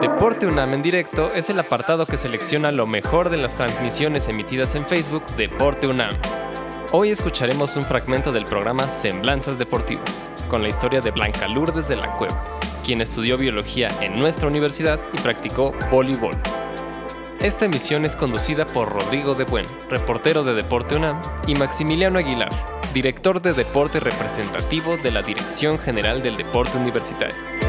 Deporte UNAM en directo es el apartado que selecciona lo mejor de las transmisiones emitidas en Facebook Deporte UNAM. Hoy escucharemos un fragmento del programa Semblanzas Deportivas, con la historia de Blanca Lourdes de la Cueva, quien estudió biología en nuestra universidad y practicó voleibol. Esta emisión es conducida por Rodrigo de Buen, reportero de Deporte UNAM, y Maximiliano Aguilar, director de deporte representativo de la Dirección General del Deporte Universitario.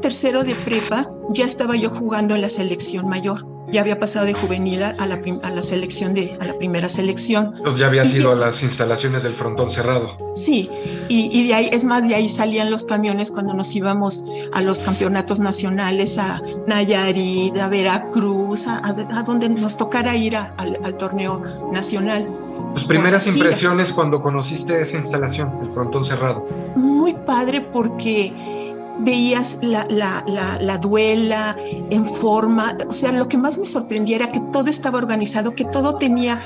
Tercero de prepa, ya estaba yo jugando en la selección mayor ya había pasado de juvenil a la, a la selección de a la primera selección. Entonces ya había sido a las instalaciones del frontón cerrado. Sí, y, de ahí, es más, de ahí salían los camiones cuando nos íbamos a los campeonatos nacionales, a Nayarit, a Veracruz, a, a, donde nos tocara ir al, al, torneo nacional. Tus primeras impresiones cuando conociste esa instalación, el frontón cerrado. Muy padre porque veías la, la, la, duela en forma, o sea, lo que más me sorprendía era que todo estaba organizado, que todo tenía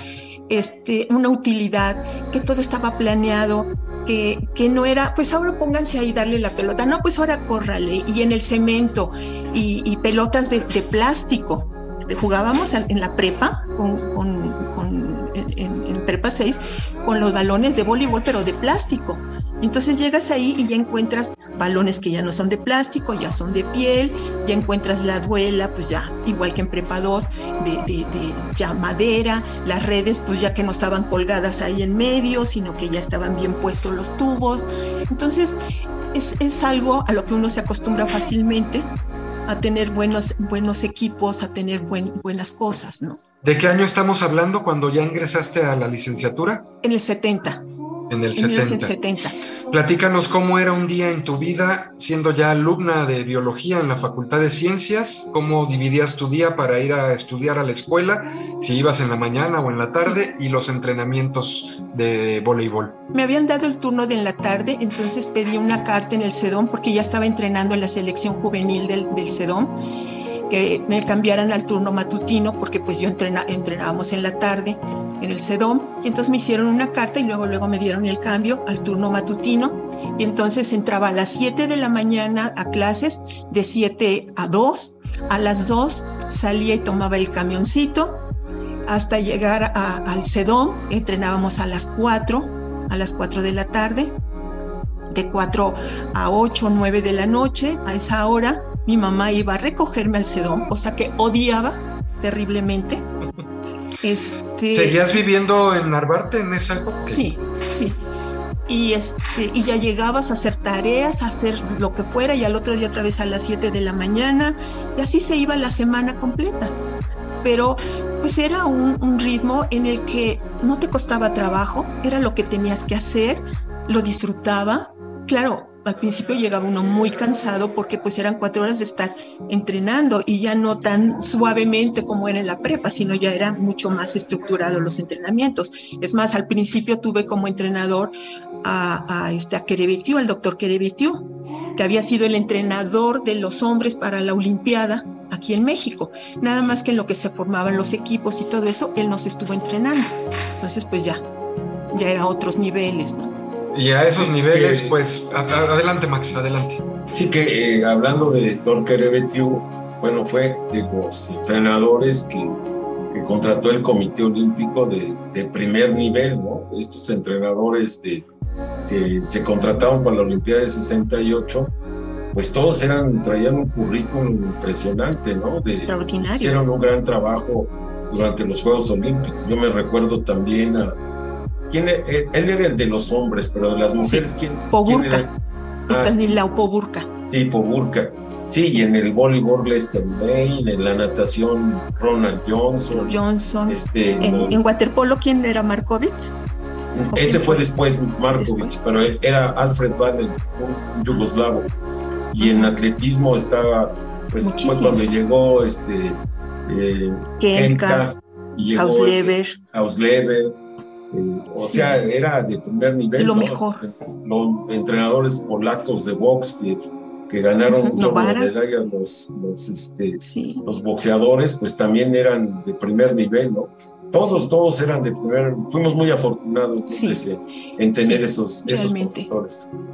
este, una utilidad, que todo estaba planeado, que, que no era, pues ahora pónganse ahí darle la pelota, no, pues ahora córrale, y en el cemento, y, pelotas de, plástico. Jugábamos en la prepa con, con, en, en, prepa 6 con los balones de voleibol, pero de plástico. Entonces llegas ahí y ya encuentras balones que ya no son de plástico, ya son de piel, ya encuentras la duela, pues ya, igual que en Prepa 2, de, ya madera, las redes, pues ya que no estaban colgadas ahí en medio, sino que ya estaban bien puestos los tubos. Entonces, es, algo a lo que uno se acostumbra fácilmente, a tener buenos, buenos equipos, a tener buenas cosas, ¿no? ¿De qué año estamos hablando cuando ya ingresaste a la licenciatura? En el 70. En el 70. Platícanos cómo era un día en tu vida siendo ya alumna de biología en la Facultad de Ciencias, cómo dividías tu día para ir a estudiar a la escuela, si ibas en la mañana o en la tarde y los entrenamientos de voleibol. Me habían dado el turno de en la tarde, entonces pedí una carta en el CEDOM porque ya estaba entrenando en la selección juvenil del, del CEDOM que me cambiaran al turno matutino porque pues yo entrenábamos en la tarde en el CEDOM y entonces me hicieron una carta y luego luego me dieron el cambio al turno matutino. Y entonces entraba a las 7 de la mañana a clases de 7 a 2 a las 2 salía y tomaba el camioncito hasta llegar al CEDOM entrenábamos a las 4 a las 4 de la tarde de 4 a 8 o 9 de la noche a esa hora mi mamá iba a recogerme al sedón, cosa que odiaba terriblemente. Este, ¿Seguías viviendo en Narvarte en esa época? Sí, sí. Y, este, y ya llegabas a hacer tareas, a hacer lo que fuera, y al otro día otra vez a las 7 de la mañana, y así se iba la semana completa. Pero pues era un, un ritmo en el que no te costaba trabajo, era lo que tenías que hacer, lo disfrutaba. Claro, al principio llegaba uno muy cansado porque pues eran cuatro horas de estar entrenando y ya no tan suavemente como era en la prepa, sino ya era mucho más estructurado los entrenamientos. Es más, al principio tuve como entrenador a, a este, a al doctor Kerebetiu, que había sido el entrenador de los hombres para la Olimpiada aquí en México. Nada más que en lo que se formaban los equipos y todo eso, él nos estuvo entrenando. Entonces, pues ya, ya era otros niveles, ¿no? Y a esos niveles, pues, adelante, Max, adelante. Sí, que eh, hablando de Torque Rebetiu, bueno, fue de los entrenadores que, que contrató el Comité Olímpico de, de, primer nivel, ¿no? Estos entrenadores de, que se contrataron para la Olimpiada de 68, pues todos eran, traían un currículum impresionante, ¿no? De, Extraordinario. Hicieron un gran trabajo durante los Juegos Olímpicos. Yo me recuerdo también a eh, él era el de los hombres, pero de las mujeres, ¿quién? Poburka. Ah, la Poburka. Sí, Poburka. Sí, y en el voleibol Lester Main, en la natación Ronald Johnson. Johnson. Este, en, waterpolo, ¿quién era Markovitz? Ese fue después Markovitz, pero era Alfred Baden, un yugoslavo. Y en atletismo estaba, pues fue cuando llegó este eh, Kenka, y Hausleber. Hausleber o sea, era de primer nivel. Lo mejor. Los entrenadores polacos de box que, que ganaron medalla, los, los, este, los boxeadores, pues también eran de primer nivel, ¿no? Todos, todos eran de primer, fuimos muy afortunados en tener esos, esos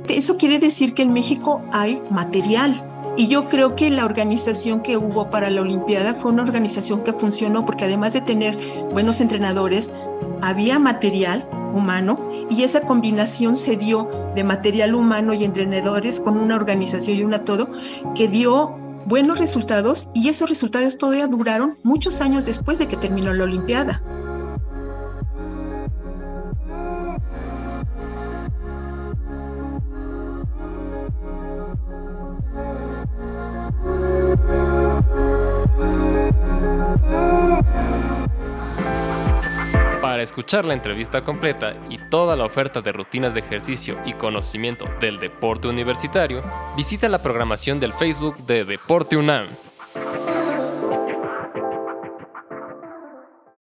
Eso quiere decir que en México hay material. Y yo creo que la organización que hubo para la Olimpiada fue una organización que funcionó porque además de tener buenos entrenadores, había material humano y esa combinación se dio de material humano y entrenadores con una organización y una todo que dio buenos resultados y esos resultados todavía duraron muchos años después de que terminó la Olimpiada. Escuchar la entrevista completa y toda la oferta de rutinas de ejercicio y conocimiento del deporte universitario, visita la programación del Facebook de Deporte UNAM.